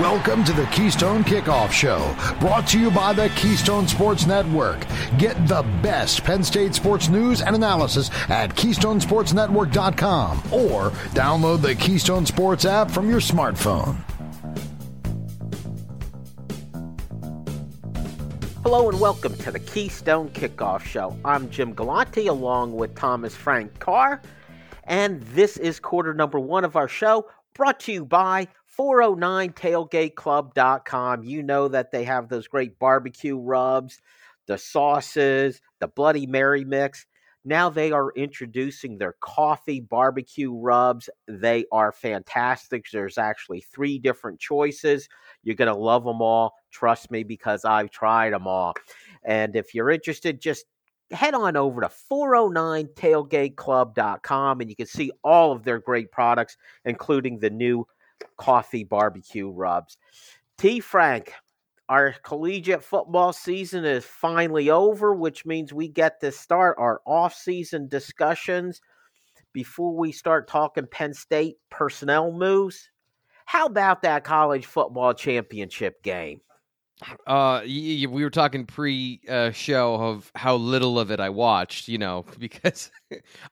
Welcome to the Keystone Kickoff Show, brought to you by the Keystone Sports Network. Get the best Penn State sports news and analysis at KeystonesportsNetwork.com or download the Keystone Sports app from your smartphone. Hello and welcome to the Keystone Kickoff Show. I'm Jim Galante along with Thomas Frank Carr, and this is quarter number one of our show brought to you by 409tailgateclub.com. You know that they have those great barbecue rubs, the sauces, the Bloody Mary mix. Now they are introducing their coffee barbecue rubs. They are fantastic. There's actually three different choices. You're going to love them all. Trust me, because I've tried them all. And if you're interested, just head on over to 409tailgateclub.com and you can see all of their great products, including the new coffee barbecue rubs. T. Frank, our collegiate football season is finally over, which means we get to start our off-season discussions before we start talking Penn State personnel moves. How about that college football championship game? Uh, we were talking pre-show uh, of how little of it I watched. You know, because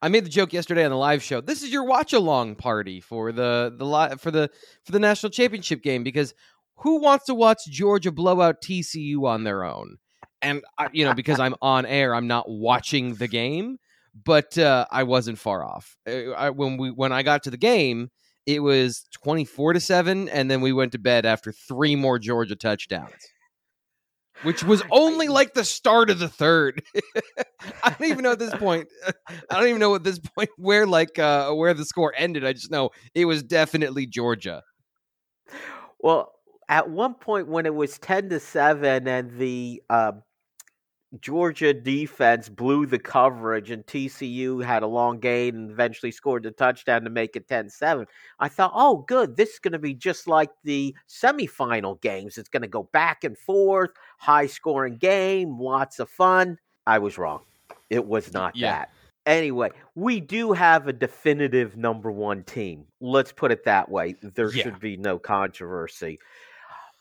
I made the joke yesterday on the live show. This is your watch-along party for the the li- for the for the national championship game because who wants to watch Georgia blow out TCU on their own? And I, you know, because I'm on air, I'm not watching the game, but uh, I wasn't far off. Uh, I, when we when I got to the game, it was 24 to 7 and then we went to bed after three more Georgia touchdowns which was only like the start of the third. I don't even know at this point. I don't even know at this point where like uh where the score ended. I just know it was definitely Georgia. Well, at one point when it was 10 to 7 and the uh, Georgia defense blew the coverage and TCU had a long gain and eventually scored the touchdown to make it 10 7. I thought, oh, good. This is going to be just like the semifinal games. It's going to go back and forth, high scoring game, lots of fun. I was wrong. It was not yeah. that. Anyway, we do have a definitive number one team. Let's put it that way. There yeah. should be no controversy.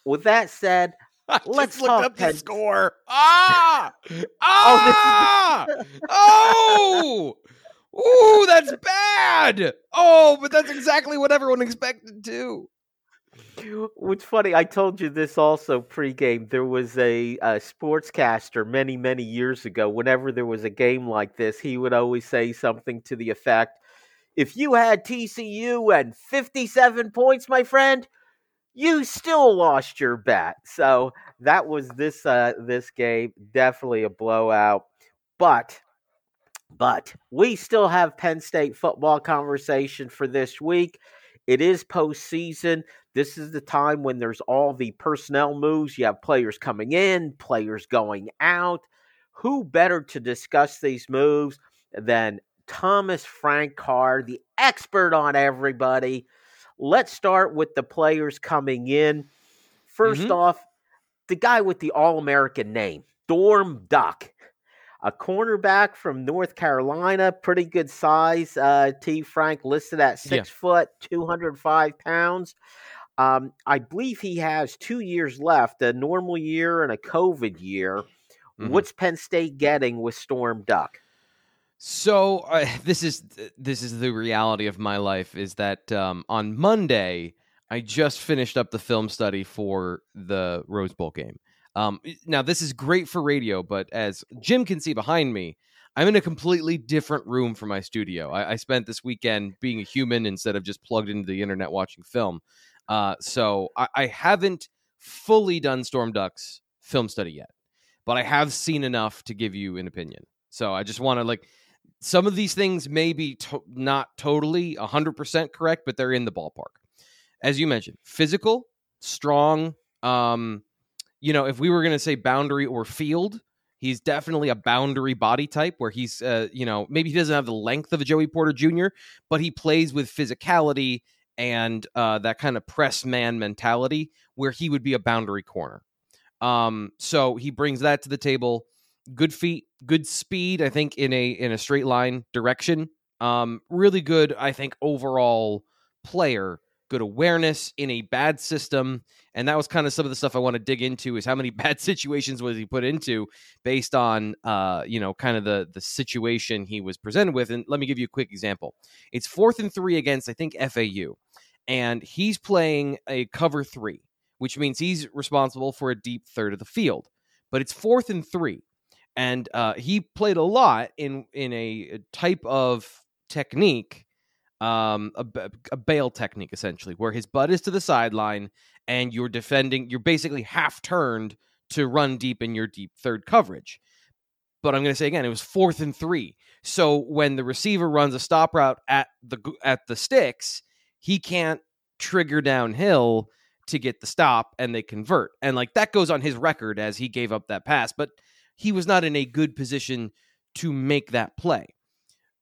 With that said, Let's look up Penn- the score. Ah! Ah! Oh! oh! Ooh, that's bad. Oh, but that's exactly what everyone expected too. What's funny, I told you this also pregame. There was a, a sportscaster many, many years ago. Whenever there was a game like this, he would always say something to the effect If you had TCU and 57 points, my friend, you still lost your bet. So that was this uh, this game. Definitely a blowout. But but we still have Penn State football conversation for this week. It is postseason. This is the time when there's all the personnel moves. You have players coming in, players going out. Who better to discuss these moves than Thomas Frank Carr, the expert on everybody? Let's start with the players coming in. 1st mm-hmm. off, the guy with the All American name, Storm Duck. A cornerback from North Carolina, pretty good size. Uh, T. Frank listed at six yeah. foot, 205 pounds. Um, I believe he has two years left a normal year and a COVID year. Mm-hmm. What's Penn State getting with Storm Duck? So uh, this is this is the reality of my life is that um, on Monday I just finished up the film study for the Rose Bowl game. Um, now this is great for radio, but as Jim can see behind me, I'm in a completely different room from my studio. I, I spent this weekend being a human instead of just plugged into the internet watching film. Uh, so I, I haven't fully done Storm Duck's film study yet, but I have seen enough to give you an opinion. So I just want to like some of these things may be to- not totally 100% correct, but they're in the ballpark. As you mentioned, physical, strong. Um, you know, if we were going to say boundary or field, he's definitely a boundary body type where he's, uh, you know, maybe he doesn't have the length of a Joey Porter Jr., but he plays with physicality and uh, that kind of press man mentality where he would be a boundary corner. Um, so he brings that to the table good feet, good speed. I think in a in a straight line direction. Um, really good. I think overall player good awareness in a bad system. And that was kind of some of the stuff I want to dig into is how many bad situations was he put into based on uh, you know, kind of the the situation he was presented with. And let me give you a quick example. It's fourth and three against, I think, FAU. And he's playing a cover three, which means he's responsible for a deep third of the field. But it's fourth and three. And uh, he played a lot in in a type of technique um, a, a bail technique essentially, where his butt is to the sideline and you're defending. You're basically half turned to run deep in your deep third coverage. But I'm going to say again, it was fourth and three. So when the receiver runs a stop route at the at the sticks, he can't trigger downhill to get the stop, and they convert. And like that goes on his record as he gave up that pass, but he was not in a good position to make that play.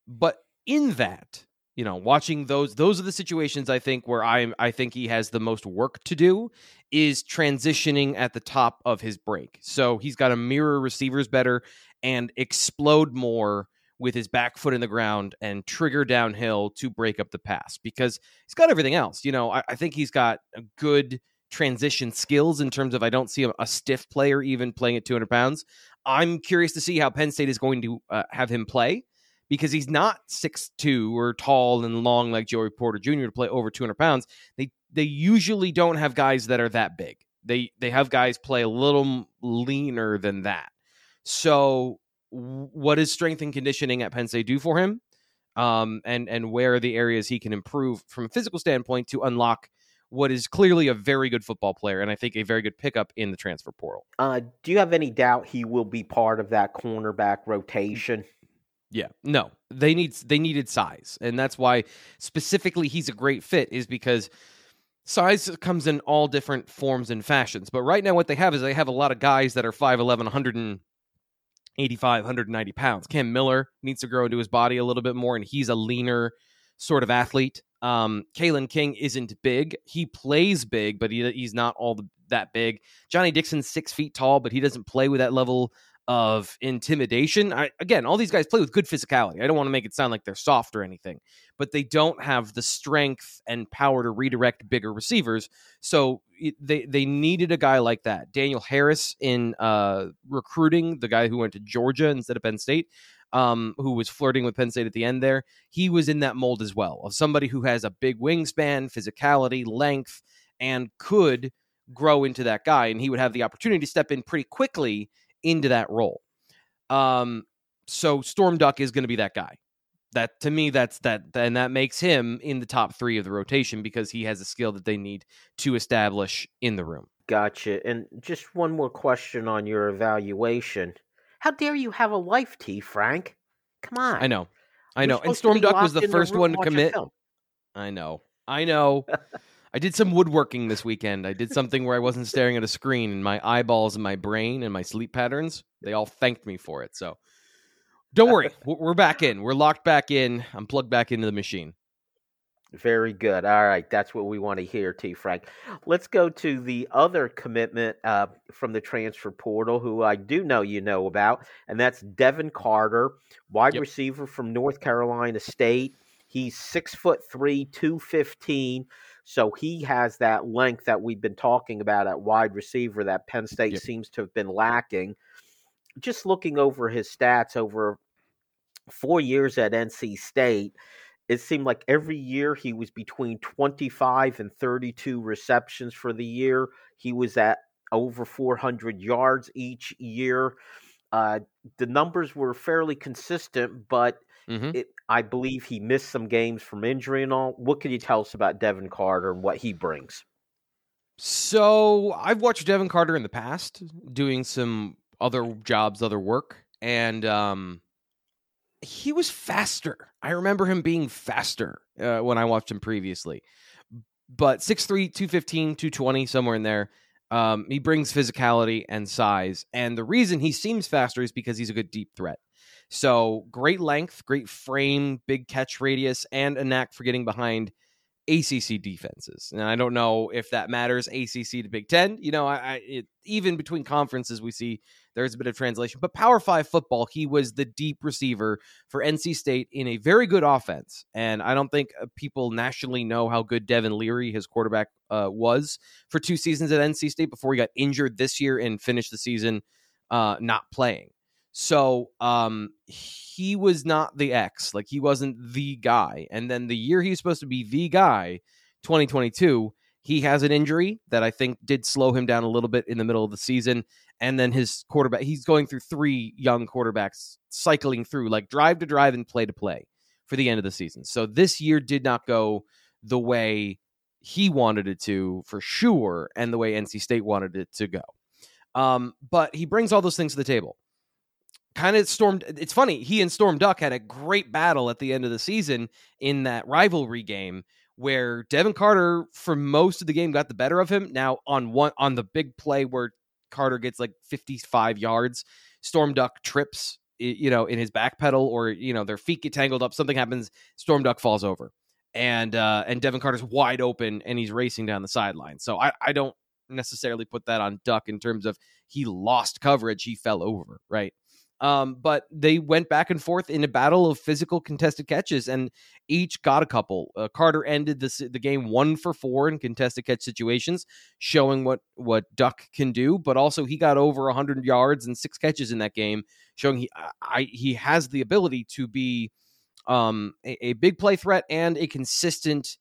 But in that, you know, watching those those are the situations I think where I I think he has the most work to do is transitioning at the top of his break. So he's got to mirror receivers better and explode more with his back foot in the ground and trigger downhill to break up the pass because he's got everything else. You know, I, I think he's got a good transition skills in terms of I don't see a, a, stiff player even playing at 200 pounds. I'm curious to see how Penn State is going to uh, have him play because he's not six two or tall and long like Joey Porter Jr. to play over 200 pounds. They they usually don't have guys that are that big. They they have guys play a little leaner than that. So what does strength and conditioning at Penn State do for him? Um, and and where are the areas he can improve from a physical standpoint to unlock what is clearly a very good football player and I think a very good pickup in the transfer portal. Uh, do you have any doubt he will be part of that cornerback rotation? Yeah, no, they need they needed size, and that's why specifically he's a great fit is because size comes in all different forms and fashions. But right now, what they have is they have a lot of guys that are 5'11", 185, 190 pounds. Cam Miller needs to grow into his body a little bit more, and he's a leaner sort of athlete. Um, Kalen King isn't big. He plays big, but he, he's not all the, that big. Johnny Dixon's six feet tall, but he doesn't play with that level of intimidation. I, again, all these guys play with good physicality. I don't want to make it sound like they're soft or anything, but they don't have the strength and power to redirect bigger receivers. So they they needed a guy like that. Daniel Harris in uh, recruiting, the guy who went to Georgia instead of Penn State. Um, who was flirting with Penn State at the end there? He was in that mold as well of somebody who has a big wingspan, physicality, length, and could grow into that guy. And he would have the opportunity to step in pretty quickly into that role. Um, so Storm Duck is going to be that guy. That to me, that's that, and that makes him in the top three of the rotation because he has a skill that they need to establish in the room. Gotcha. And just one more question on your evaluation. How dare you have a life, T. Frank? Come on. I know, I know. And Storm Duck was the first one to commit. I know, I know. I did some woodworking this weekend. I did something where I wasn't staring at a screen, and my eyeballs and my brain and my sleep patterns they all thanked me for it. So don't worry, we're back in. We're locked back in. I'm plugged back into the machine. Very good. All right, that's what we want to hear, T. Frank. Let's go to the other commitment uh, from the transfer portal, who I do know you know about, and that's Devin Carter, wide yep. receiver from North Carolina State. He's six foot three, two fifteen. So he has that length that we've been talking about at wide receiver that Penn State yep. seems to have been lacking. Just looking over his stats over four years at NC State, it seemed like every year he was between 25 and 32 receptions for the year. He was at over 400 yards each year. Uh, the numbers were fairly consistent, but mm-hmm. it, I believe he missed some games from injury and all. What can you tell us about Devin Carter and what he brings? So I've watched Devin Carter in the past doing some other jobs, other work, and um, he was faster. I remember him being faster uh, when I watched him previously. But 6'3, 215, 220, somewhere in there. Um, he brings physicality and size. And the reason he seems faster is because he's a good deep threat. So great length, great frame, big catch radius, and a knack for getting behind ACC defenses. And I don't know if that matters ACC to Big Ten. You know, I, I it, even between conferences, we see there's a bit of translation. But Power Five football, he was the deep receiver for NC State in a very good offense. And I don't think uh, people nationally know how good Devin Leary, his quarterback, uh, was for two seasons at NC State before he got injured this year and finished the season uh, not playing. So um, he was not the X, like he wasn't the guy. And then the year he's supposed to be the guy, 2022 he has an injury that I think did slow him down a little bit in the middle of the season. And then his quarterback, he's going through three young quarterbacks cycling through like drive to drive and play to play for the end of the season. So this year did not go the way he wanted it to for sure, and the way NC State wanted it to go. Um, but he brings all those things to the table. Kind of stormed. It's funny. He and Storm Duck had a great battle at the end of the season in that rivalry game where Devin Carter for most of the game got the better of him. Now on one on the big play where Carter gets like 55 yards, Storm Duck trips, you know, in his back pedal or you know their feet get tangled up, something happens, Storm Duck falls over. And uh and Devin Carter's wide open and he's racing down the sideline. So I I don't necessarily put that on Duck in terms of he lost coverage, he fell over, right? Um, but they went back and forth in a battle of physical contested catches, and each got a couple. Uh, Carter ended the the game one for four in contested catch situations, showing what what Duck can do. But also, he got over 100 yards and six catches in that game, showing he I, he has the ability to be um, a, a big play threat and a consistent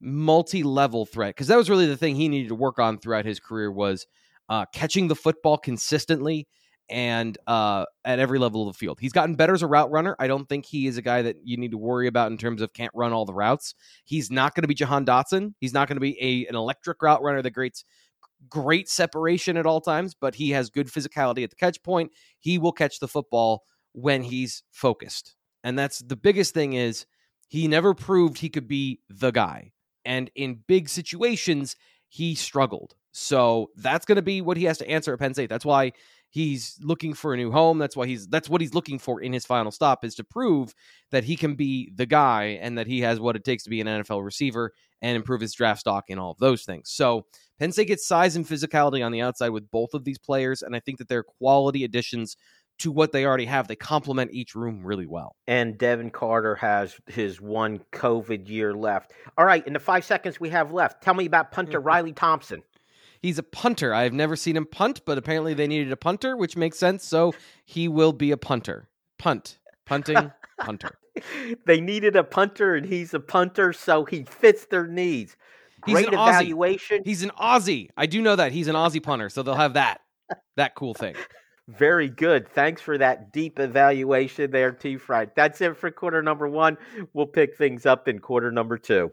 multi-level threat. Because that was really the thing he needed to work on throughout his career was uh, catching the football consistently and uh, at every level of the field. He's gotten better as a route runner. I don't think he is a guy that you need to worry about in terms of can't run all the routes. He's not going to be Jahan Dotson. He's not going to be a an electric route runner that creates great separation at all times, but he has good physicality at the catch point. He will catch the football when he's focused. And that's the biggest thing is he never proved he could be the guy. And in big situations, he struggled. So that's going to be what he has to answer at Penn State. That's why he's looking for a new home. That's why he's that's what he's looking for in his final stop is to prove that he can be the guy and that he has what it takes to be an NFL receiver and improve his draft stock and all of those things. So Penn State gets size and physicality on the outside with both of these players, and I think that they're quality additions to what they already have. They complement each room really well. And Devin Carter has his one COVID year left. All right, in the five seconds we have left, tell me about punter Riley Thompson. He's a punter. I've never seen him punt, but apparently they needed a punter, which makes sense. So he will be a punter. Punt. Punting, punter. They needed a punter, and he's a punter, so he fits their needs. Great he's an evaluation. Aussie. He's an Aussie. I do know that. He's an Aussie punter, so they'll have that. That cool thing. Very good. Thanks for that deep evaluation there, T. Frank. That's it for quarter number one. We'll pick things up in quarter number two.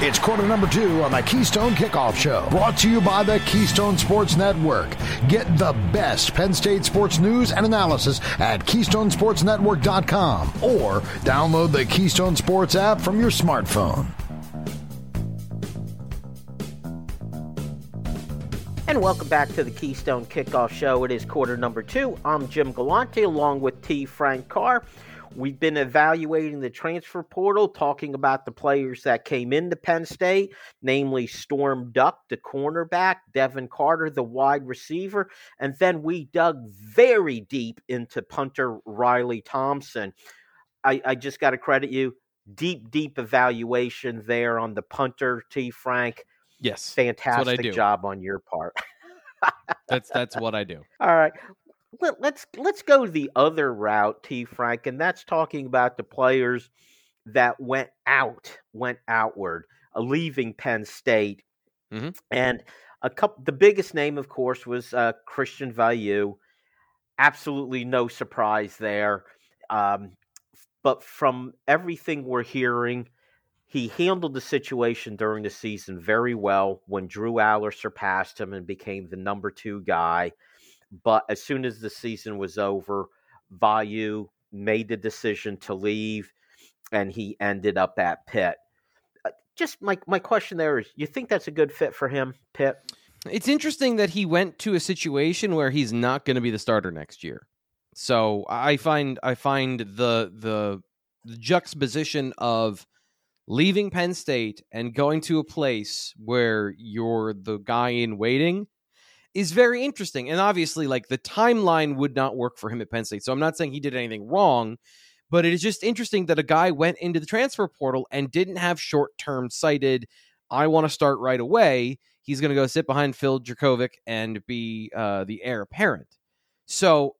It's quarter number two on the Keystone Kickoff Show, brought to you by the Keystone Sports Network. Get the best Penn State sports news and analysis at KeystonesportsNetwork.com or download the Keystone Sports app from your smartphone. And welcome back to the Keystone Kickoff Show. It is quarter number two. I'm Jim Galante along with T. Frank Carr. We've been evaluating the transfer portal, talking about the players that came into Penn State, namely Storm Duck, the cornerback, Devin Carter, the wide receiver, and then we dug very deep into punter Riley Thompson. I, I just got to credit you. Deep, deep evaluation there on the punter, T. Frank. Yes, fantastic job on your part. that's that's what I do. All right. Let, us let's, let's go the other route, T. Frank, and that's talking about the players that went out, went outward, uh, leaving Penn State, mm-hmm. and a couple. The biggest name, of course, was uh, Christian Veilleux. Absolutely no surprise there. Um, but from everything we're hearing, he handled the situation during the season very well when Drew Allar surpassed him and became the number two guy. But as soon as the season was over, Veilleux made the decision to leave and he ended up at Pitt. Uh, just my, my question there is you think that's a good fit for him, Pitt? It's interesting that he went to a situation where he's not going to be the starter next year. So I find I find the, the juxtaposition of leaving Penn State and going to a place where you're the guy in waiting is very interesting. And obviously, like the timeline would not work for him at Penn State. So I'm not saying he did anything wrong, but it is just interesting that a guy went into the transfer portal and didn't have short term sighted, I want to start right away. He's going to go sit behind Phil Jurkovec and be uh, the heir apparent. So,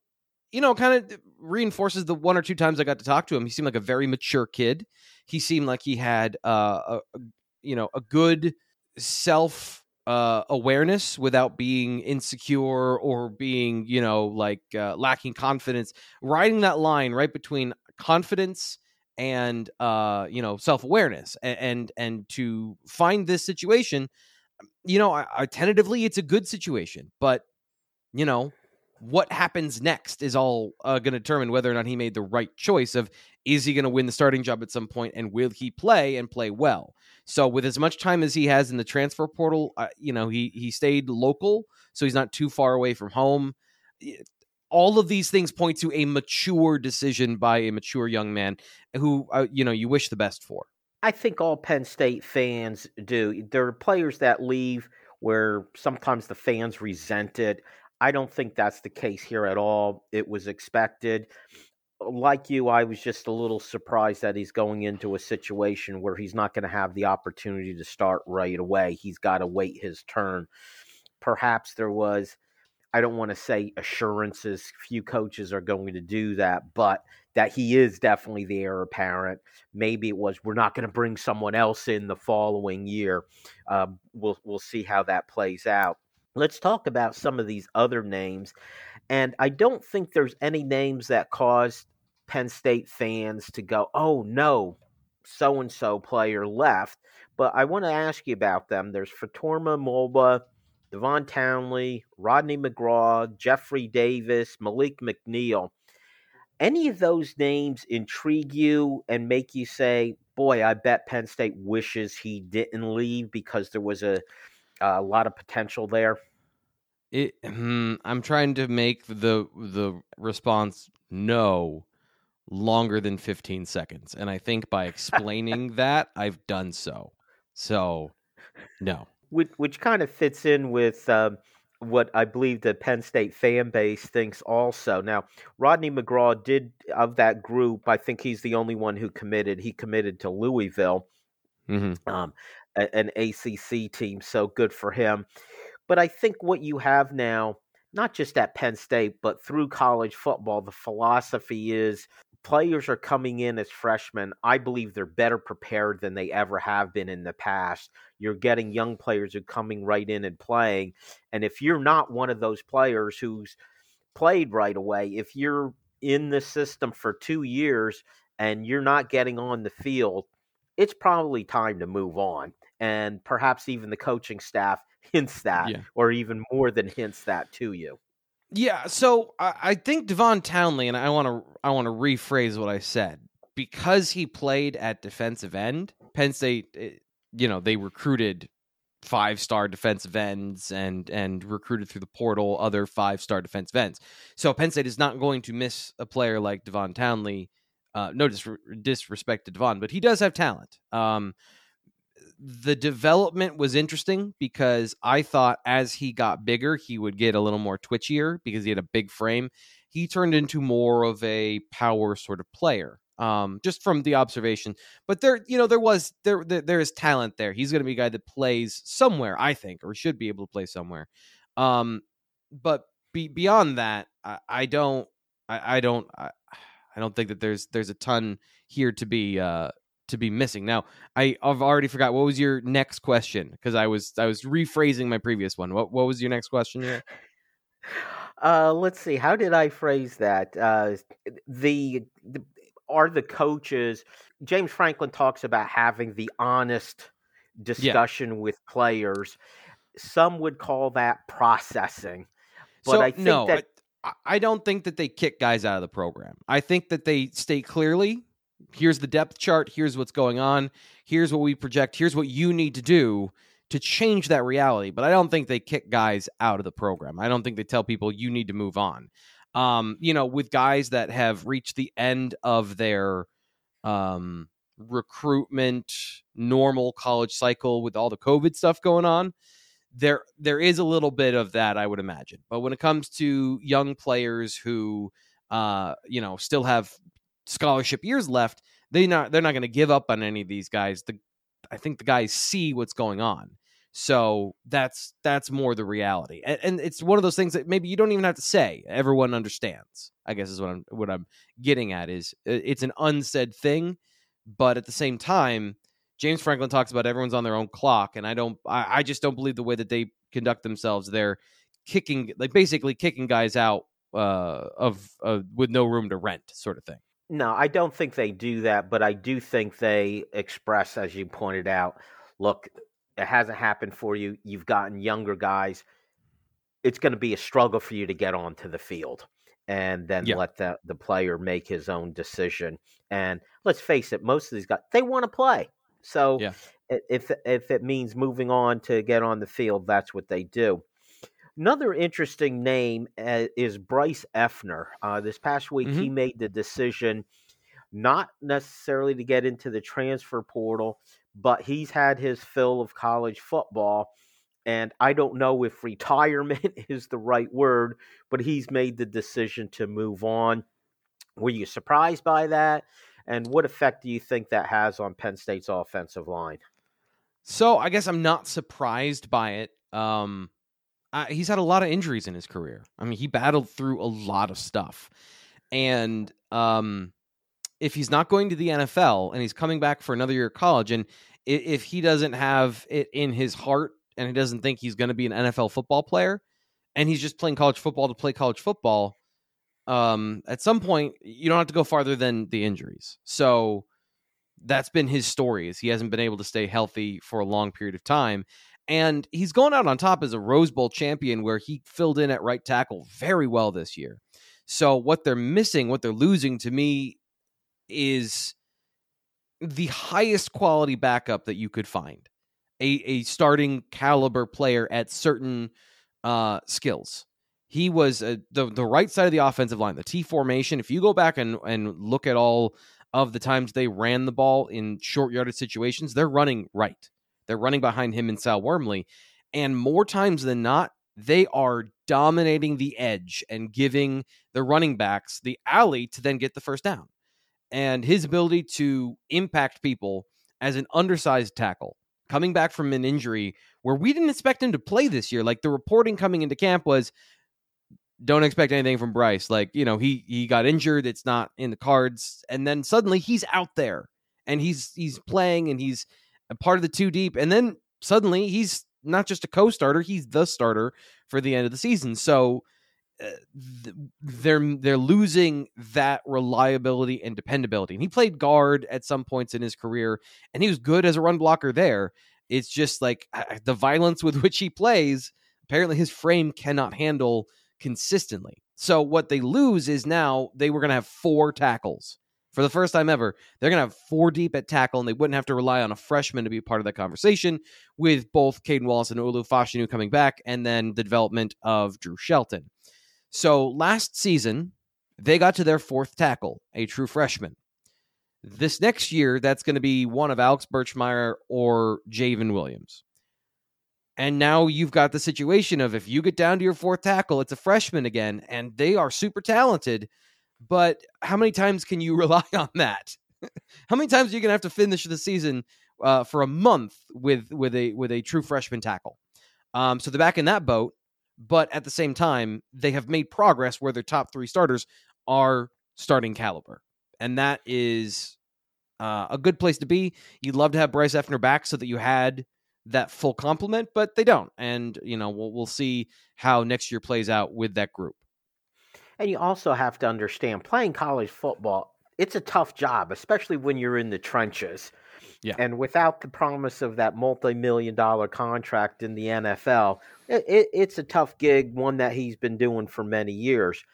you know, kind of reinforces the one or two times I got to talk to him. He seemed like a very mature kid he seemed like he had uh, a, you know a good self uh, awareness without being insecure or being you know like uh, lacking confidence riding that line right between confidence and uh, you know self-awareness and, and, and to find this situation you know I, I tentatively it's a good situation but you know what happens next is all uh, going to determine whether or not he made the right choice of is he going to win the starting job at some point and will he play and play well so with as much time as he has in the transfer portal uh, you know he he stayed local so he's not too far away from home all of these things point to a mature decision by a mature young man who uh, you know you wish the best for i think all penn state fans do there are players that leave where sometimes the fans resent it I don't think that's the case here at all. It was expected. Like you, I was just a little surprised that he's going into a situation where he's not going to have the opportunity to start right away. He's got to wait his turn. Perhaps there was, I don't want to say assurances, few coaches are going to do that, but that he is definitely the heir apparent. Maybe it was we're not going to bring someone else in the following year. Uh, we'll we'll see how that plays out. Let's talk about some of these other names. And I don't think there's any names that caused Penn State fans to go, oh no, so and so player left. But I want to ask you about them. There's Fatorma Mulba, Devon Townley, Rodney McGraw, Jeffrey Davis, Malik McNeil. Any of those names intrigue you and make you say, boy, I bet Penn State wishes he didn't leave because there was a, a lot of potential there? It, hmm, I'm trying to make the the response no longer than 15 seconds, and I think by explaining that I've done so. So, no. Which which kind of fits in with um, what I believe the Penn State fan base thinks also. Now, Rodney McGraw did of that group. I think he's the only one who committed. He committed to Louisville, mm-hmm. um, an ACC team. So good for him. But I think what you have now, not just at Penn State, but through college football, the philosophy is players are coming in as freshmen. I believe they're better prepared than they ever have been in the past. You're getting young players who are coming right in and playing. And if you're not one of those players who's played right away, if you're in the system for two years and you're not getting on the field, it's probably time to move on. And perhaps even the coaching staff hints that, yeah. or even more than hints that to you. Yeah, so I, I think Devon Townley, and I want to I want to rephrase what I said because he played at defensive end. Penn State, eh, you know, they recruited five star defensive ends and and recruited through the portal other five star defensive ends. So Penn State is not going to miss a player like Devon Townley. Uh, no dis- disrespect to Devon, but he does have talent. Um, the development was interesting because I thought as he got bigger, he would get a little more twitchier because he had a big frame. He turned into more of a power sort of player um, just from the observation. But there, you know, there was there there, there is talent there. He's going to be a guy that plays somewhere, I think, or should be able to play somewhere. Um, but be, beyond that, I, I don't, I, I don't, I, I, don't think that there's there's a ton here to be uh, to be missing. Now, I, I've already forgot what was your next question because I was I was rephrasing my previous one. What what was your next question here? Uh, let's see. How did I phrase that? Uh, the, the are the coaches James Franklin talks about having the honest discussion yeah. with players. Some would call that processing. But so, I think no, that I, I don't think that they kick guys out of the program. I think that they state clearly here's the depth chart, here's what's going on, here's what we project, here's what you need to do to change that reality. But I don't think they kick guys out of the program. I don't think they tell people you need to move on um, you know, with guys that have reached the end of their um, recruitment normal college cycle with all the COVID stuff going on, there there is a little bit of that, I would imagine. But when it comes to young players who uh, you know, still have scholarship years left, they not they're not going to give up on any of these guys. The I think the guys see what's going on. So that's that's more the reality, and, and, it's one of those things that maybe you don't even have to say. Everyone understands. I guess is what I'm what I'm getting at is it's an unsaid thing, but at the same time, James Franklin talks about everyone's on their own clock, and I don't. I, I just don't believe the way that they conduct themselves. They're kicking, like basically kicking guys out uh, of uh, with no room to rent, sort of thing. No, I don't think they do that, but I do think they express, as you pointed out, look, it hasn't happened for you. You've gotten younger guys. It's going to be a struggle for you to get onto the field and then yeah. let the, the player make his own decision. And let's face it, most of these guys, they want to play. So yeah. if, if it means moving on to get on the field, that's what they do. Another interesting name uh, is Bryce Effner. Uh, this past week, mm-hmm. he made the decision not necessarily to get into the transfer portal, but he's had his fill of college football. And I don't know if retirement is the right word, but he's made the decision to move on. Were you surprised by that? And what effect do you think that has on Penn State's offensive line? So I guess I'm not surprised by it. Um, uh, he's had a lot of injuries in his career. I mean, he battled through a lot of stuff, and um, if he's not going to the NFL and he's coming back for another year of college, and if he doesn't have it in his heart and he doesn't think he's going to be an NFL football player, and he's just playing college football to play college football, um, at some point you don't have to go farther than the injuries. So that's been his story is he hasn't been able to stay healthy for a long period of time. And he's going out on top as a Rose Bowl champion where he filled in at right tackle very well this year. So what they're missing, what they're losing to me is the highest quality backup that you could find. A, a starting caliber player at certain uh, skills. He was uh, the the right side of the offensive line, the T formation. If you go back and and look at all of the times they ran the ball in short yardage situations, they're running right. They're running behind him and Sal Wormley, and more times than not, they are dominating the edge and giving the running backs the alley to then get the first down and his ability to impact people as an undersized tackle coming back from an injury where we didn't expect him to play this year. Like the reporting coming into camp was don't expect anything from Bryce. Like, you know, he he got injured, it's not in the cards, and then suddenly he's out there and he's he's playing and he's part of the two deep and then suddenly he's not just a co-starter, he's the starter for the end of the season. So uh, they're they're losing that reliability and dependability. And he played guard at some points in his career, and he was good as a run blocker there. It's just like the violence with which he plays. Apparently, his frame cannot handle consistently. So what they lose is now they were going to have four tackles For the first time ever, they're going to have four deep at tackle, and they wouldn't have to rely on a freshman to be part of that conversation with both Caden Wallace and Olu Fashanu coming back, and then the development of Drew Shelton. So last season, they got to their fourth tackle, a true freshman. This next year, that's going to be one of Alex Birchmeier or J'ven Williams. And now you've got the situation of if you get down to your fourth tackle, it's a freshman again, and they are super talented. But how many times can you rely on that? how many times are you going to have to finish the season uh, for a month with with a with a true freshman tackle? Um, so they're back in that boat, but at the same time, they have made progress where their top three starters are starting caliber, and that is uh, a good place to be. You'd love to have Bryce Effner back so that you had that full complement, but they don't. And you know, we'll we'll see how next year plays out with that group. And you also have to understand playing college football, it's a tough job, especially when you're in the trenches. Yeah. And without the promise of that multi-million dollar contract in the NFL, it, it, it's a tough gig, one that he's been doing for many years.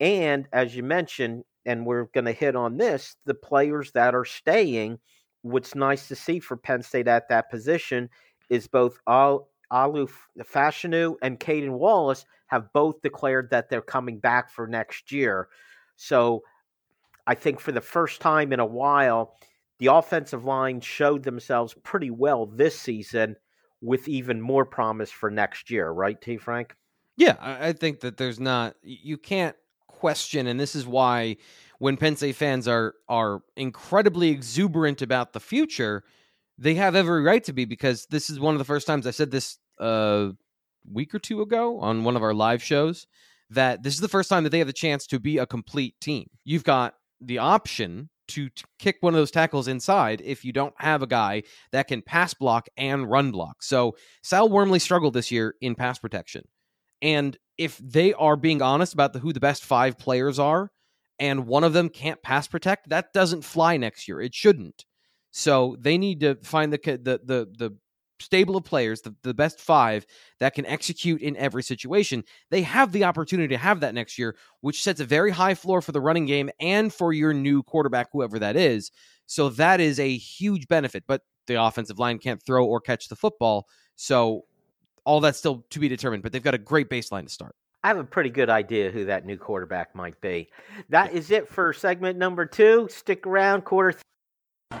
And as you mentioned, and we're going to hit on this, the players that are staying, what's nice to see for Penn State at that position is both Al, Olu Fashanu and Caden Wallace have both declared that they're coming back for next year. So I think for the first time in a while, the offensive line showed themselves pretty well this season with even more promise for next year, right, T. Frank? Yeah, I think that there's not, you can't question, and this is why when Penn State fans are are incredibly exuberant about the future, they have every right to be because this is one of the first times I said this a uh, week or two ago on one of our live shows that this is the first time that they have the chance to be a complete team. You've got the option to t- kick one of those tackles inside if you don't have a guy that can pass block and run block. So Sal Wormley struggled this year in pass protection. And if they are being honest about the, who the best five players are, and one of them can't pass protect, that doesn't fly next year. It shouldn't. So they need to find the the the, the stable of players, the, the best five that can execute in every situation. They have the opportunity to have that next year, which sets a very high floor for the running game and for your new quarterback, whoever that is. So that is a huge benefit. But the offensive line can't throw or catch the football. So all that's still to be determined, but they've got a great baseline to start. I have a pretty good idea who that new quarterback might be. That is it for segment number two. Stick around, quarter. Th-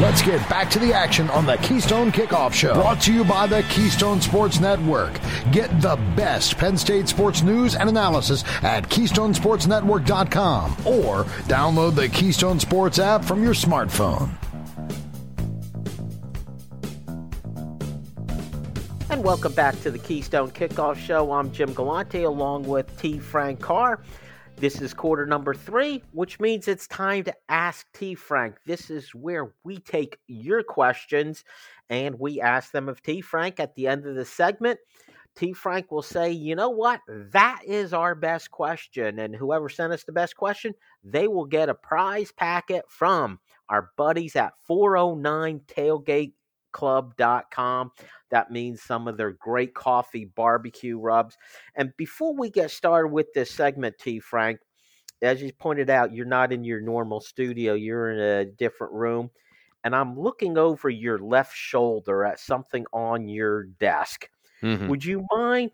Let's get back to the action on the Keystone Kickoff Show. Brought to you by the Keystone Sports Network. Get the best Penn State sports news and analysis at KeystonesportsNetwork.com or download the Keystone Sports app from your smartphone. And welcome back to the Keystone Kickoff Show. I'm Jim Galante along with T. Frank Carr. This is quarter number three, which means it's time to ask T. Frank. This is where we take your questions and we ask them of T. Frank at the end of the segment. T Frank will say, you know what? That is our best question. And whoever sent us the best question, they will get a prize packet from our buddies at 409 Tailgate club.com. That means some of their great coffee barbecue rubs. And before we get started with this segment, T. Frank, as you pointed out, you're not in your normal studio, you're in a different room. And I'm looking over your left shoulder at something on your desk. Mm-hmm. Would you mind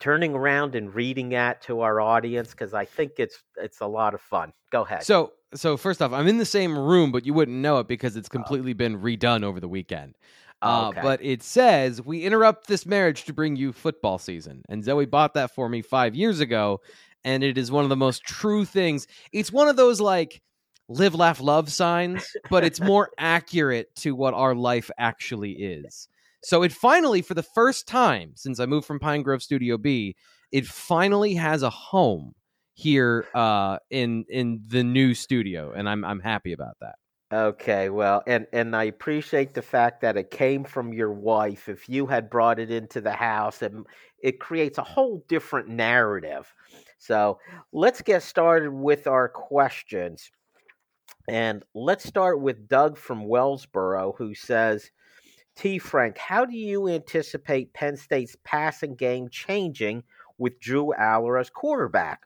turning around and reading that to our audience because I think it's it's a lot of fun. Go ahead. So so first off, I'm in the same room, but you wouldn't know it because it's oh. completely been redone over the weekend. Uh, okay. But it says we interrupt this marriage to bring you football season, and Zoe bought that for me five years ago, and it is one of the most true things. It's one of those like live, laugh, love signs, but it's more accurate to what our life actually is. So it finally, for the first time since I moved from Pine Grove Studio B, it finally has a home here uh, in in the new studio, and I'm I'm happy about that. Okay, well, and and I appreciate the fact that it came from your wife. If you had brought it into the house, and it creates a whole different narrative. So let's get started with our questions, and let's start with Doug from Wellsboro, who says, T. Frank, how do you anticipate Penn State's passing game changing with Drew Allar as quarterback?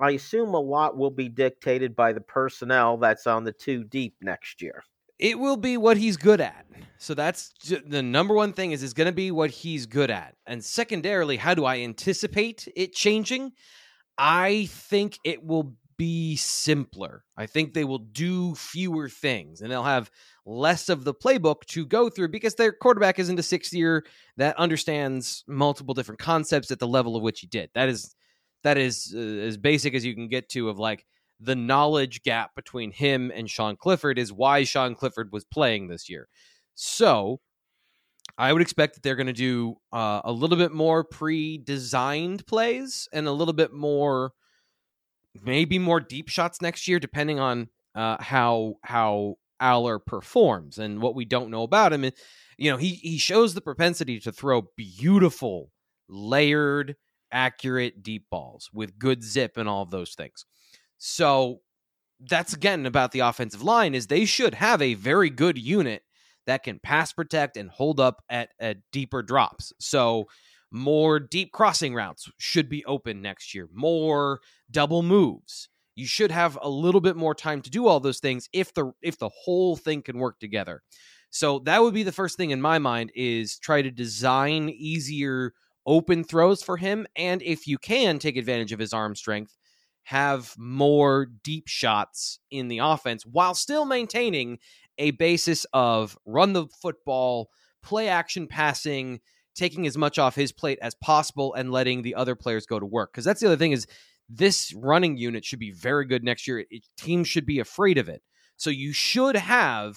I assume a lot will be dictated by the personnel that's on the two deep next year. It will be what he's good at. So that's the number one thing is is going to be what he's good at. And secondarily, how do I anticipate it changing? I think it will be simpler. I think they will do fewer things and they'll have less of the playbook to go through because their quarterback isn't a sixth year that understands multiple different concepts at the level of which he did. That is that is uh, as basic as you can get to of like the knowledge gap between him and Sean Clifford is why Sean Clifford was playing this year. So I would expect that they're going to do uh, a little bit more pre-designed plays and a little bit more maybe more deep shots next year, depending on uh, how how Allar performs. And what we don't know about him, you know, he he shows the propensity to throw beautiful, layered, accurate deep balls with good zip and all of those things. So that's again about the offensive line is they should have a very good unit that can pass protect and hold up at, at deeper drops. So more deep crossing routes should be open next year. More double moves. You should have a little bit more time to do all those things if the if the whole thing can work together. So that would be the first thing in my mind is try to design easier open throws for him and if you can take advantage of his arm strength, have more deep shots in the offense while still maintaining a basis of run the football, play action passing, taking as much off his plate as possible and letting the other players go to work. Because that's the other thing is this running unit should be very good next year. It, teams should be afraid of it. So you should have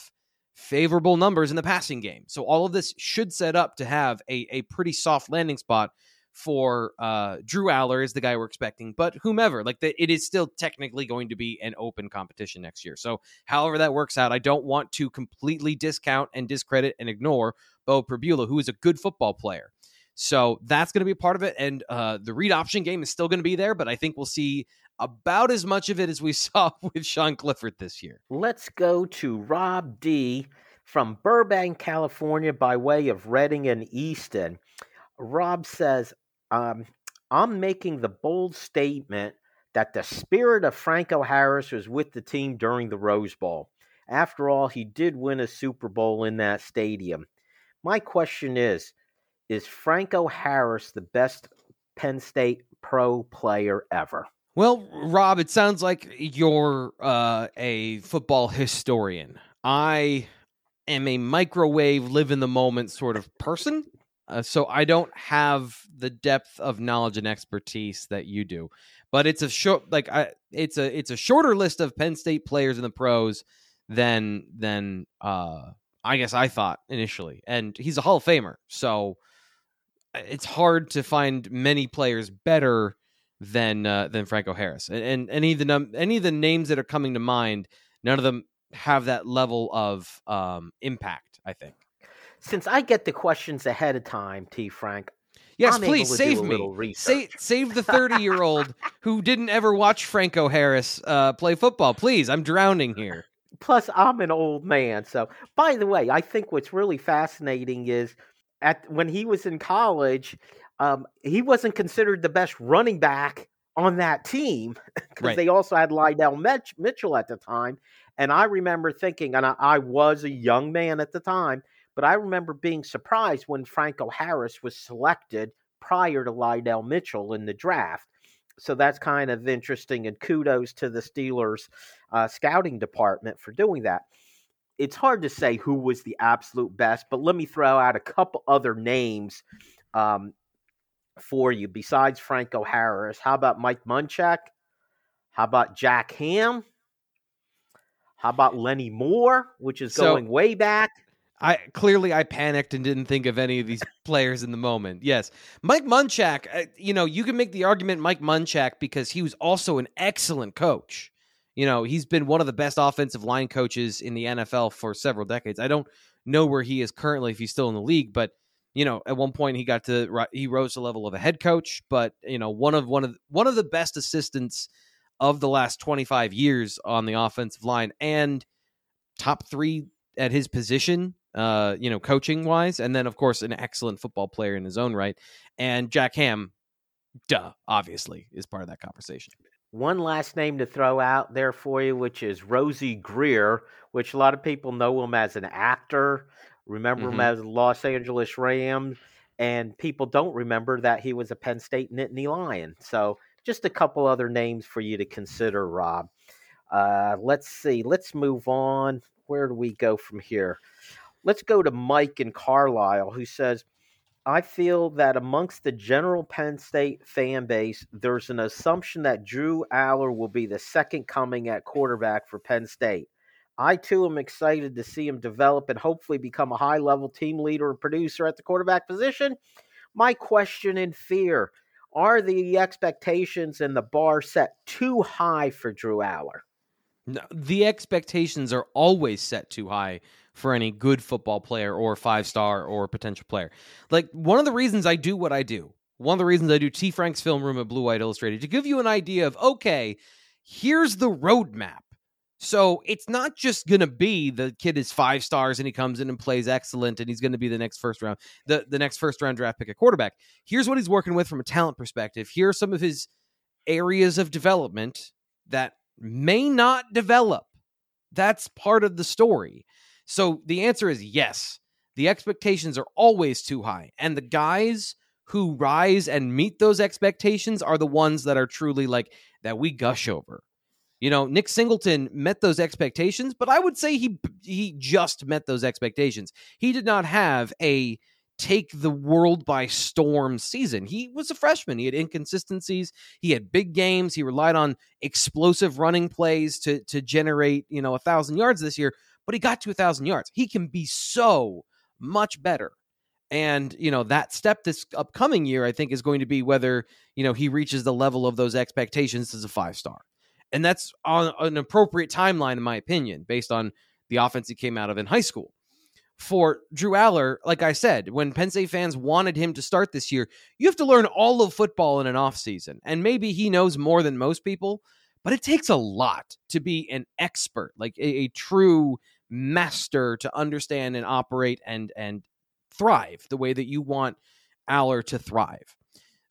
favorable numbers in the passing game. So all of this should set up to have a, a pretty soft landing spot for uh, Drew Allar is the guy we're expecting, but whomever, like the, it is still technically going to be an open competition next year. So however that works out, I don't want to completely discount and discredit and ignore Beau Pribula, who is a good football player. So that's going to be part of it. And uh, the read option game is still going to be there, but I think we'll see about as much of it as we saw with Sean Clifford this year. Let's go to Rob D from Burbank, California, by way of Reading and Easton. Rob says, um, I'm making the bold statement that the spirit of Franco Harris was with the team during the Rose Bowl. After all, he did win a Super Bowl in that stadium. My question is Is Franco Harris the best Penn State pro player ever? Well, Rob, it sounds like you're uh, a football historian. I am a microwave, live in the moment sort of person. Uh, so I don't have the depth of knowledge and expertise that you do. But it's a short, like I, it's a it's a shorter list of Penn State players in the pros than than uh, I guess I thought initially. And he's a Hall of Famer. So uh, it's hard to find many players better than uh, than Franco Harris. And, and any of the num- any of the names that are coming to mind, none of them have that level of um, impact, I think. Since I get the questions ahead of time, T. Frank, Yes, I'm please able to do save me. Save, save the 30 year old who didn't ever watch Franco Harris uh, play football. Please, I'm drowning here. Plus, I'm an old man. So, by the way, I think what's really fascinating is at when he was in college, um, he wasn't considered the best running back on that team because Right. they also had Lydell Mitch- Mitchell at the time. And I remember thinking, and I, I was a young man at the time, but I remember being surprised when Franco Harris was selected prior to Lydell Mitchell in the draft. So that's kind of interesting, and kudos to the Steelers uh, scouting department for doing that. It's hard to say who was the absolute best, but let me throw out a couple other names um, for you besides Franco Harris. How about Mike Munchak? How about Jack Ham? How about Lenny Moore, which is So- going way back? I clearly I panicked and didn't think of any of these players in the moment. Yes, Mike Munchak. uh, You know, you can make the argument Mike Munchak because he was also an excellent coach. You know, he's been one of the best offensive line coaches in the NFL for several decades. I don't know where he is currently if he's still in the league, but you know, at one point he got to he rose to the level of a head coach. But you know, one of one of one of the best assistants of the last twenty five years on the offensive line and top three at his position, uh, you know, coaching wise, and then of course an excellent football player in his own right. And Jack Ham, duh, obviously is part of that conversation. One last name to throw out there for you, which is Rosey Grier, which a lot of people know him as an actor. Remember him Mhm. as Los Angeles Rams, and people don't remember that he was a Penn State Nittany Lion. So, just a couple other names for you to consider, Rob. Uh, let's see. Let's move on. Where do we go from here? Let's go to Mike in Carlisle, who says, I feel that amongst the general Penn State fan base, there's an assumption that Drew Allar will be the second coming at quarterback for Penn State. I too am excited to see him develop and hopefully become a high level team leader and producer at the quarterback position. My question and fear are the expectations and the bar set too high for Drew Allar? No, the expectations are always set too high for any good football player or five star or potential player. Like one of the reasons I do what I do, one of the reasons I do T. Frank's film room at Blue White Illustrated to give you an idea of okay, here's the roadmap. So it's not just gonna be the kid is five stars and he comes in and plays excellent and he's gonna be the next first round, the, the next first round draft pick at quarterback. Here's what he's working with from a talent perspective. Here are some of his areas of development that may not develop. That's part of the story. So the answer is yes. The expectations are always too high. And the guys who rise and meet those expectations are the ones that are truly like that we gush over. You know, Nick Singleton met those expectations, but I would say he he just met those expectations. He did not have a take the world by storm season. He was a freshman. He had inconsistencies. He had big games. He relied on explosive running plays to to generate, you know, a thousand yards this year, but he got to a thousand yards. He can be so much better. And, you know, that step this upcoming year, I think, is going to be whether, you know, he reaches the level of those expectations as a five star. And that's on an appropriate timeline, in my opinion, based on the offense he came out of in high school. For Drew Allar, like I said, when Penn State fans wanted him to start this year, you have to learn all of football in an offseason. And maybe he knows more than most people, but it takes a lot to be an expert, like a, a true master to understand and operate and and thrive the way that you want Allar to thrive.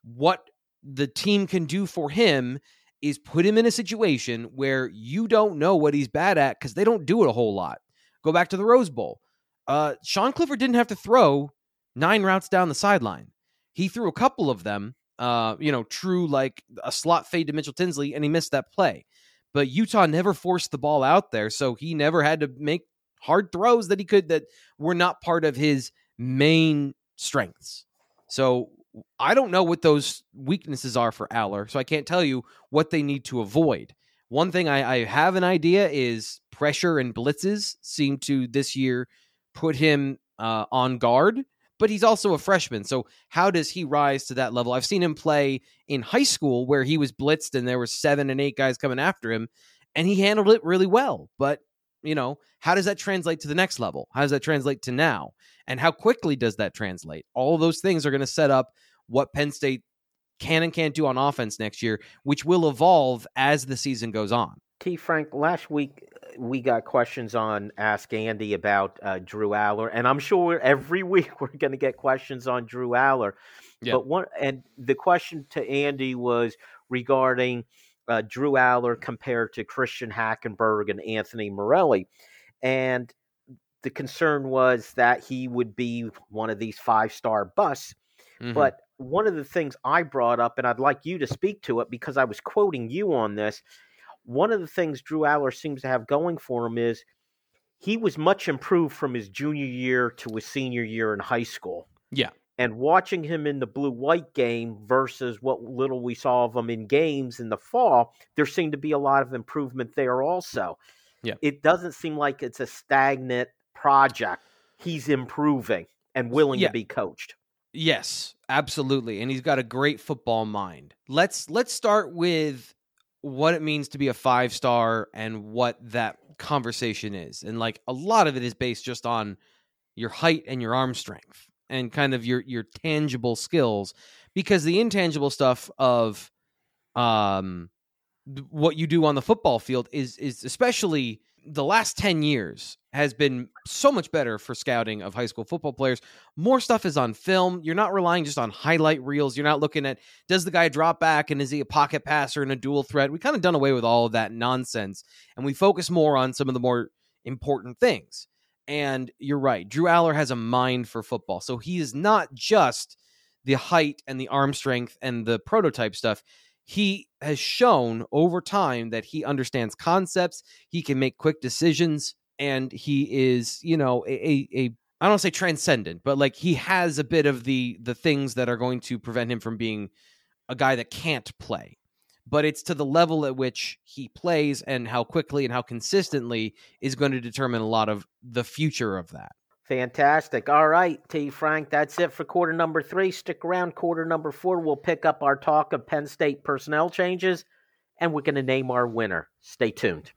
What the team can do for him is put him in a situation where you don't know what he's bad at because they don't do it a whole lot. Go back to the Rose Bowl. Uh, Sean Clifford didn't have to throw nine routes down the sideline. He threw a couple of them, uh, you know, true like a slot fade to Mitchell Tinsley, and he missed that play. But Utah never forced the ball out there, so he never had to make hard throws that he could that were not part of his main strengths. So I don't know what those weaknesses are for Allar, so I can't tell you what they need to avoid. One thing I, I have an idea is pressure and blitzes seem to this year put him uh, on guard, but he's also a freshman. So how does he rise to that level? I've seen him play in high school where he was blitzed and there were seven and eight guys coming after him, and he handled it really well. But you know, how does that translate to the next level? How does that translate to now? And how quickly does that translate? All those things are going to set up what Penn State can and can't do on offense next year, which will evolve as the season goes on. T. Frank, last week uh, we got questions on Ask Andy about uh, Drew Allar, and I'm sure every week we're going to get questions on Drew Allar. Yep. But one, and the question to Andy was regarding uh, Drew Allar compared to Christian Hackenberg and Anthony Morelli, and the concern was that he would be one of these five star busts. Mm-hmm. But one of the things I brought up, and I'd like you to speak to it because I was quoting you on this. One of the things Drew Allar seems to have going for him is he was much improved from his junior year to his senior year in high school. Yeah. And watching him in the blue white game versus what little we saw of him in games in the fall, there seemed to be a lot of improvement there also. Yeah. It doesn't seem like it's a stagnant project. He's improving and willing yeah. to be coached. Yes, absolutely. And he's got a great football mind. Let's let's start with what it means to be a five star and what that conversation is. And like a lot of it is based just on your height and your arm strength and kind of your your tangible skills because the intangible stuff of um what you do on the football field is is especially the last 10 years has been so much better for scouting of high school football players. More stuff is on film. You're not relying just on highlight reels. You're not looking at does the guy drop back and is he a pocket passer and a dual threat? We kind of done away with all of that nonsense and we focus more on some of the more important things. And you're right. Drew Allar has a mind for football. So he is not just the height and the arm strength and the prototype stuff he has shown over time that he understands concepts, he can make quick decisions, and he is, you know, a, a I don't say transcendent, but like he has a bit of the the things that are going to prevent him from being a guy that can't play. But it's to the level at which he plays and how quickly and how consistently is going to determine a lot of the future of that. Fantastic. All right, T. Frank, that's it for quarter number three. Stick around. Quarter number four, we'll pick up our talk of Penn State personnel changes, and we're going to name our winner. Stay tuned.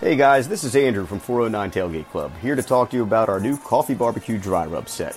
Hey guys, this is Andrew from 409 Tailgate Club, here to talk to you about our new coffee barbecue dry rub set.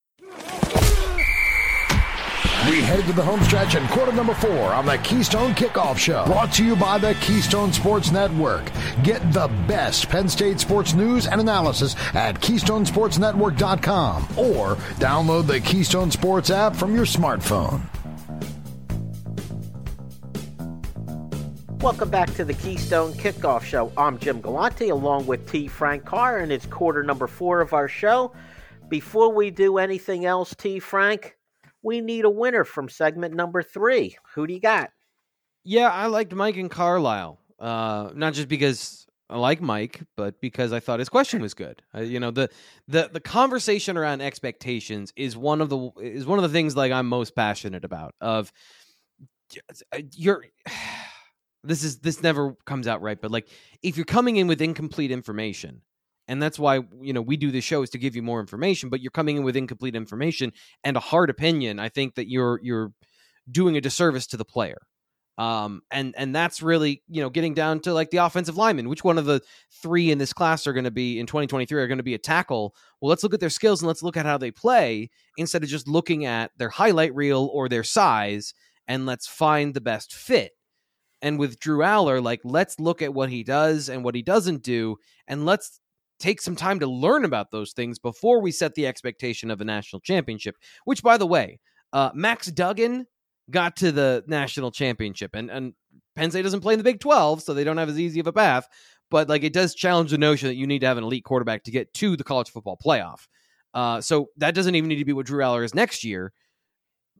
We head to the home stretch in quarter number four on the Keystone Kickoff Show. Brought to you by the Keystone Sports Network. Get the best Penn State sports news and analysis at KeystonesportsNetwork.com or download the Keystone Sports app from your smartphone. Welcome back to the Keystone Kickoff Show. I'm Jim Galante along with T. Frank Carr, and it's quarter number four of our show. Before we do anything else, T. Frank, we need a winner from segment number three. Who do you got? Yeah, I liked Mike and Carlisle. Uh, not just because I like Mike, but because I thought his question was good. Uh, you know, the the the conversation around expectations is one of the is one of the things like I'm most passionate about. Of uh, you're this is this never comes out right, but like if you're coming in with incomplete information, and that's why you know we do this show is to give you more information but you're coming in with incomplete information and a hard opinion i think that you're you're doing a disservice to the player Um, and and that's really you know getting down to like the offensive lineman. Which one of the three in this class are going to be in 2023 are going to be a tackle? Well, let's look at their skills and let's look at how they play instead of just looking at their highlight reel or their size, and let's find the best fit. And with Drew Allar, like let's look at what he does and what he doesn't do, and let's take some time to learn about those things before we set the expectation of a national championship. Which, by the way, uh, Max Duggan got to the national championship, and and Penn State doesn't play in the Big Twelve, so they don't have as easy of a path. But like it does challenge the notion that you need to have an elite quarterback to get to the college football playoff. Uh, so that doesn't even need to be what Drew Allar is next year.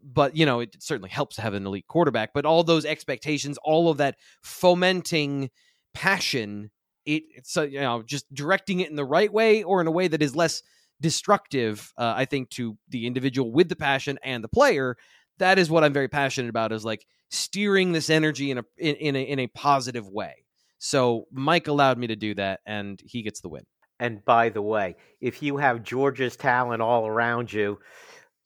But you know, it certainly helps to have an elite quarterback. But all those expectations, all of that fomenting passion, it, it's uh, you know just directing it in the right way or in a way that is less destructive. Uh, I think to the individual with the passion and the player that is what I'm very passionate about is like steering this energy in a in, in a in a positive way. So Mike allowed me to do that and he gets the win. And by the way, if you have Georgia's talent all around you,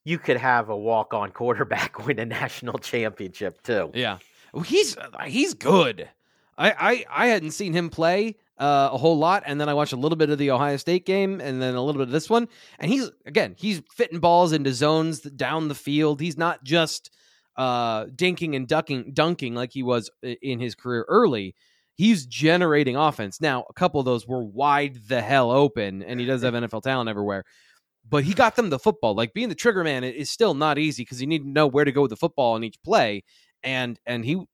you could have a walk-on quarterback win a national championship too. Yeah. He's he's good. I I, I hadn't seen him play uh, a whole lot, and then I watched a little bit of the Ohio State game, and then a little bit of this one. And he's again, he's fitting balls into zones down the field. He's not just uh, dinking and ducking, dunking like he was in his career early. He's generating offense. Now, a couple of those were wide the hell open, and he does have NFL talent everywhere. But he got them the football. Like being the trigger man is still not easy because you need to know where to go with the football in each play. And and he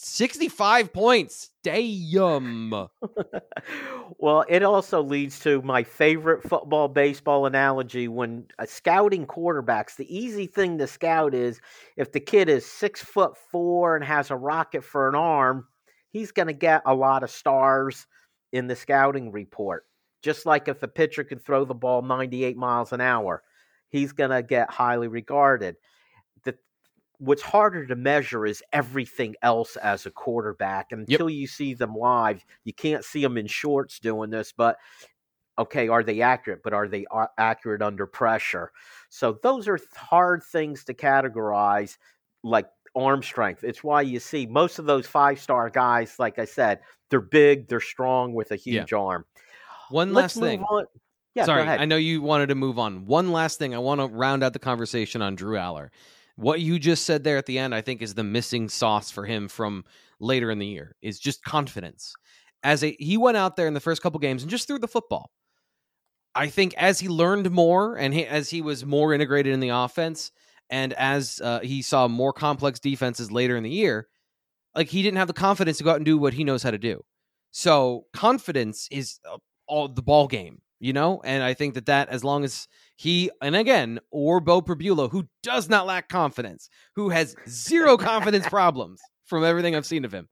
65 points. Damn. well, it also leads to my favorite football baseball analogy when uh, scouting quarterbacks. The easy thing to scout is if the kid is six foot four and has a rocket for an arm, he's going to get a lot of stars in the scouting report. Just like if a pitcher can throw the ball 98 miles an hour, he's going to get highly regarded what's harder to measure is everything else as a quarterback. Until yep. you see them live, you can't see them in shorts doing this, but okay, are they accurate? But are they accurate under pressure? So those are hard things to categorize, like arm strength. It's why you see most of those five star guys, like I said, they're big, they're strong with a huge yeah. arm. One Let's last thing. On. Yeah, Sorry, I know you wanted to move on. One last thing. I want to round out the conversation on Drew Allar. What you just said there at the end, I think, is the missing sauce for him from later in the year. Is just confidence. As a he went out there in the first couple games and just threw the football. I think as he learned more and he, as he was more integrated in the offense, and as uh, he saw more complex defenses later in the year, like he didn't have the confidence to go out and do what he knows how to do. So confidence is uh, all the ball game, you know. And I think that that as long as he and again or Beau Pribula, who does not lack confidence, who has zero confidence problems from everything I've seen of him.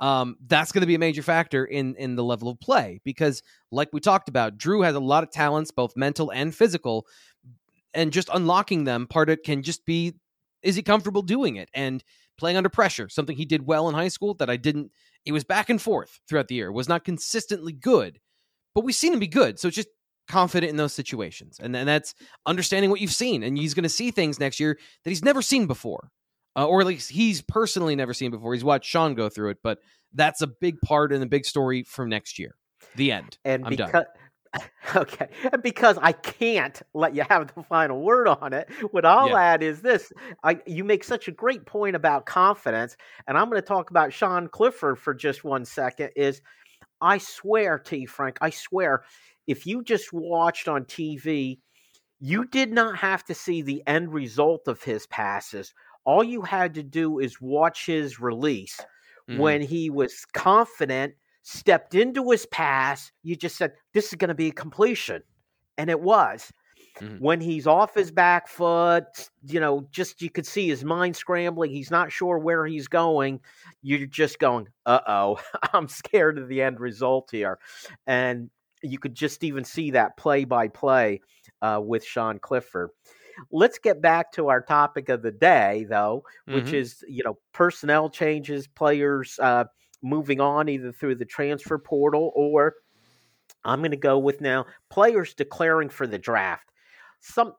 Um, that's going to be a major factor in in the level of play because, like we talked about, Drew has a lot of talents, both mental and physical, and just unlocking them. Part of it can just be is he comfortable doing it and playing under pressure, something he did well in high school that I didn't. It was back and forth throughout the year, was not consistently good, but we've seen him be good. So it's just confident in those situations. And, and that's understanding what you've seen. And he's going to see things next year that he's never seen before, uh, or at least he's personally never seen before. He's watched Sean go through it, but that's a big part in the big story from next year. The end. And I'm because, done. Okay. And because I can't let you have the final word on it, what I'll yeah. add is this. I, you make such a great point about confidence, and I'm going to talk about Sean Clifford for just one second. Is I swear to you, Frank, I swear, if you just watched on TV, you did not have to see the end result of his passes. All you had to do is watch his release. Mm-hmm. When he was confident, stepped into his pass, you just said, This is going to be a completion. And it was. Mm-hmm. When he's off his back foot, you know, just you could see his mind scrambling. He's not sure where he's going. You're just going, uh oh, I'm scared of the end result here. And you could just even see that play by play with Sean Clifford. Let's get back to our topic of the day, though, which mm-hmm. is you know personnel changes, players uh, moving on either through the transfer portal or I'm going to go with now players declaring for the draft. Some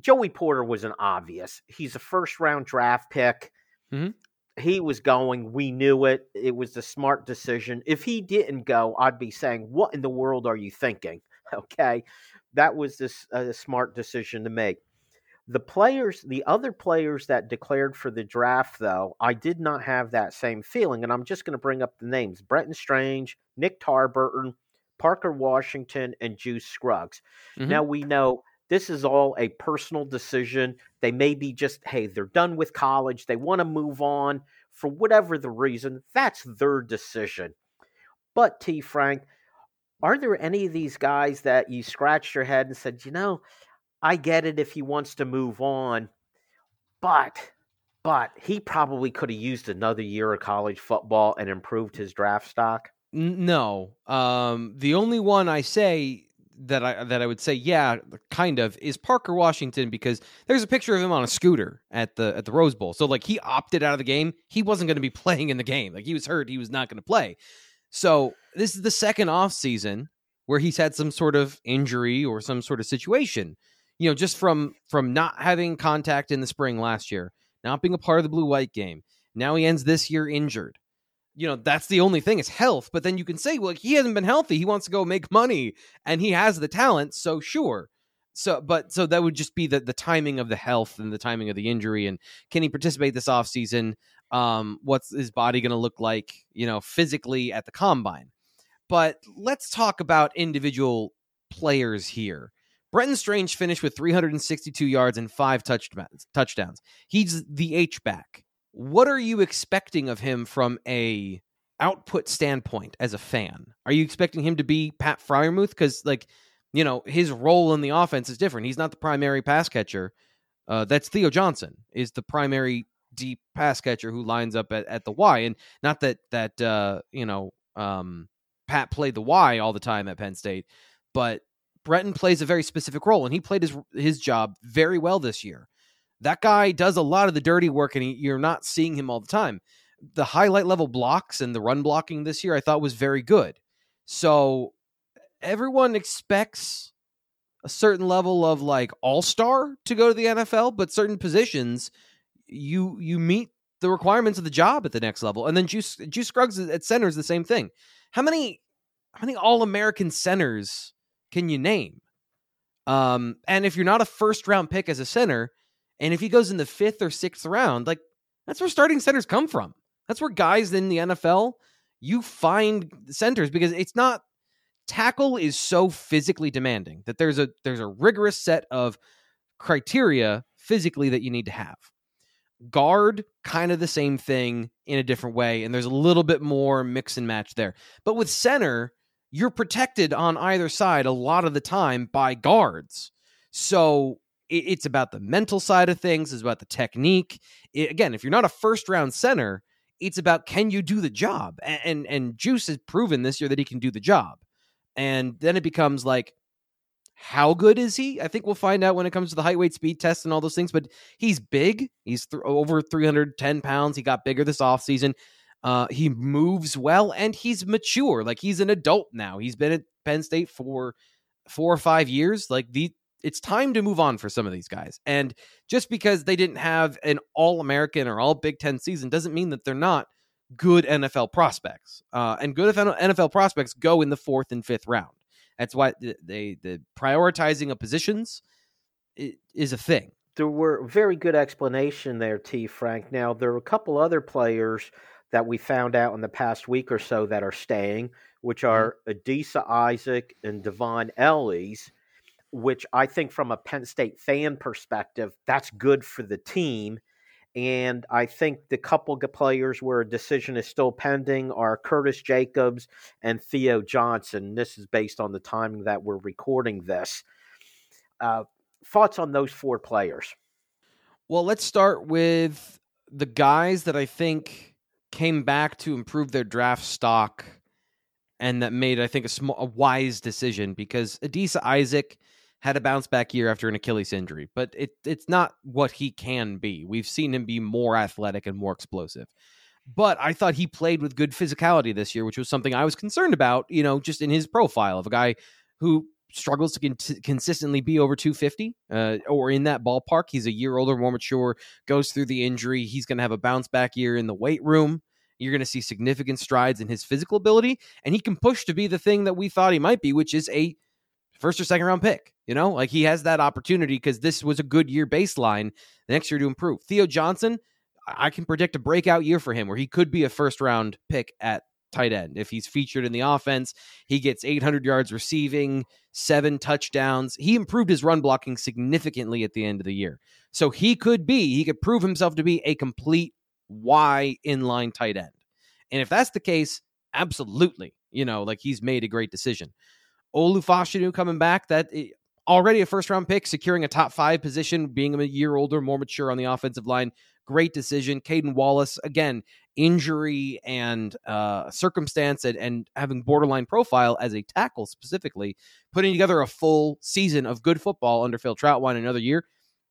Joey Porter was an obvious. He's a first round draft pick. Mm-hmm. he was going. We knew it. It was the smart decision. If he didn't go, I'd be saying, "What in the world are you thinking?" Okay, that was this a smart decision to make. The players, the other players that declared for the draft, though, I did not have that same feeling, and I'm just going to bring up the names: Brenton Strange, Nick Tarburton, Parker Washington, and Juice Scruggs. Mm-hmm. Now we know this is all a personal decision. They may be just, hey, they're done with college. They want to move on for whatever the reason. That's their decision. But, T. Frank, are there any of these guys that you scratched your head and said, you know, I get it if he wants to move on, but but he probably could have used another year of college football and improved his draft stock. No, um, the only one I say that I that I would say yeah, kind of is Parker Washington because there's a picture of him on a scooter at the at the Rose Bowl. So like he opted out of the game. He wasn't going to be playing in the game. Like he was hurt. He was not going to play. So this is the second off season where he's had some sort of injury or some sort of situation. You know, just from from not having contact in the spring last year, not being a part of the blue white game. Now he ends this year injured you know that's the only thing is health but then you can say well he hasn't been healthy he wants to go make money and he has the talent so sure. So but so that would just be the the timing of the health and the timing of the injury and can he participate this off season um what's his body going to look like you know physically at the combine? But let's talk about individual players here. Brenton Strange finished with 362 yards and five touchdowns. He's the H back what are you expecting of him from a output standpoint as a fan? Are you expecting him to be Pat Freiermuth? Because like, you know, his role in the offense is different. He's not the primary pass catcher. Uh, that's Theo Johnson is the primary deep pass catcher who lines up at, at the Y. And not that that uh, you know um, Pat played the Y all the time at Penn State, but Brenton plays a very specific role, and he played his his job very well this year. That guy does a lot of the dirty work, and he, you're not seeing him all the time. The highlight level blocks and the run blocking this year, I thought was very good. So everyone expects a certain level of like all star to go to the NFL, but certain positions you you meet the requirements of the job at the next level. And then Juice Juice Scruggs at center is the same thing. How many how many all American centers can you name? Um, and if you're not a first round pick as a center, and if he goes in the fifth or sixth round, like that's where starting centers come from. That's where guys in the NFL you find centers because it's not tackle is so physically demanding that there's a there's a rigorous set of criteria physically that you need to have. Guard kind of the same thing in a different way and there's a little bit more mix and match there. But with center, you're protected on either side a lot of the time by guards. So it's about the mental side of things, it's about the technique. It, again, if you're not a first round center, it's about can you do the job? And, and, and Juice has proven this year that he can do the job. And then it becomes like, how good is he? I think we'll find out when it comes to the height, weight, speed test and all those things. But he's big. He's th- over 310 pounds. He got bigger this offseason. Uh, he moves well and he's mature. Like he's an adult now. He's been at Penn State for four or five years. Like the it's time to move on for some of these guys. And just because they didn't have an all American or all Big Ten season doesn't mean that they're not good NFL prospects. Uh, and good NFL prospects go in the fourth and fifth round. That's why they the prioritizing of positions is a thing. There were very good explanation there, T. Frank. Now there are a couple other players that we found out in the past week or so that are staying, which mm-hmm. are Adisa Isaac and Dvon Ellies which I think from a Penn State fan perspective, that's good for the team. And I think the couple of players where a decision is still pending are Curtis Jacobs and Theo Johnson. This is based on the timing that we're recording this. Uh, thoughts on those four players? Well, let's start with the guys that I think came back to improve their draft stock and that made, I think, a, a wise decision because Adisa Isaac – had a bounce back year after an Achilles injury, but it it's not what he can be. We've seen him be more athletic and more explosive. But I thought he played with good physicality this year, which was something I was concerned about, you know, just in his profile of a guy who struggles to con- consistently be over 250 uh, or in that ballpark. He's a year older, more mature, goes through the injury. He's going to have a bounce back year in the weight room. You're going to see significant strides in his physical ability, and he can push to be the thing that we thought he might be, which is a first or second round pick. You know, like he has that opportunity because this was a good year baseline the next year to improve. Theo Johnson, I can predict a breakout year for him where he could be a first round pick at tight end. If he's featured in the offense, he gets 800 yards receiving, seven touchdowns. He improved his run blocking significantly at the end of the year. So he could be, he could prove himself to be a complete Y inline tight end. And if that's the case, absolutely, you know, like he's made a great decision. Olu Fashanu coming back, that eh, already a first round pick, securing a top five position, being a year older, more mature on the offensive line. Great decision. Caedan Wallace, again, injury and uh, circumstance and, and having borderline profile as a tackle specifically, putting together a full season of good football under Phil Trautwein another year.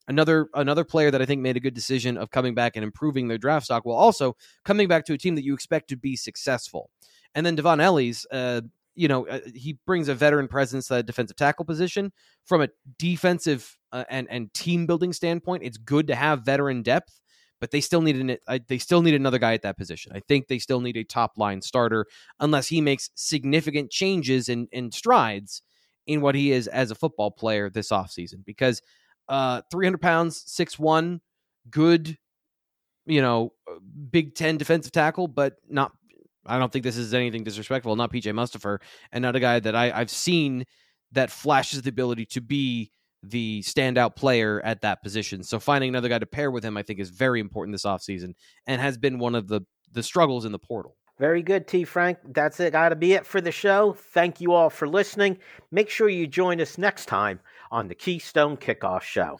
Another another player that I think made a good decision of coming back and improving their draft stock while also coming back to a team that you expect to be successful. And then Dvon Ellies, uh, you know, uh, he brings a veteran presence to that defensive tackle position. From a defensive uh, and and team building standpoint, it's good to have veteran depth but they still need an they still need another guy at that position. I think they still need a top line starter unless he makes significant changes and in, in strides in what he is as a football player this offseason because uh 300 pounds, 6'1, good, you know, uh, Big Ten defensive tackle, but not I don't think this is anything disrespectful, not PJ Mustipher, and not a guy that I, I've seen that flashes the ability to be the standout player at that position. So finding another guy to pair with him, I think, is very important this offseason and has been one of the the struggles in the portal. Very good, T. Frank. That's it. Got to be it for the show. Thank you all for listening. Make sure you join us next time on the Keystone Kickoff Show.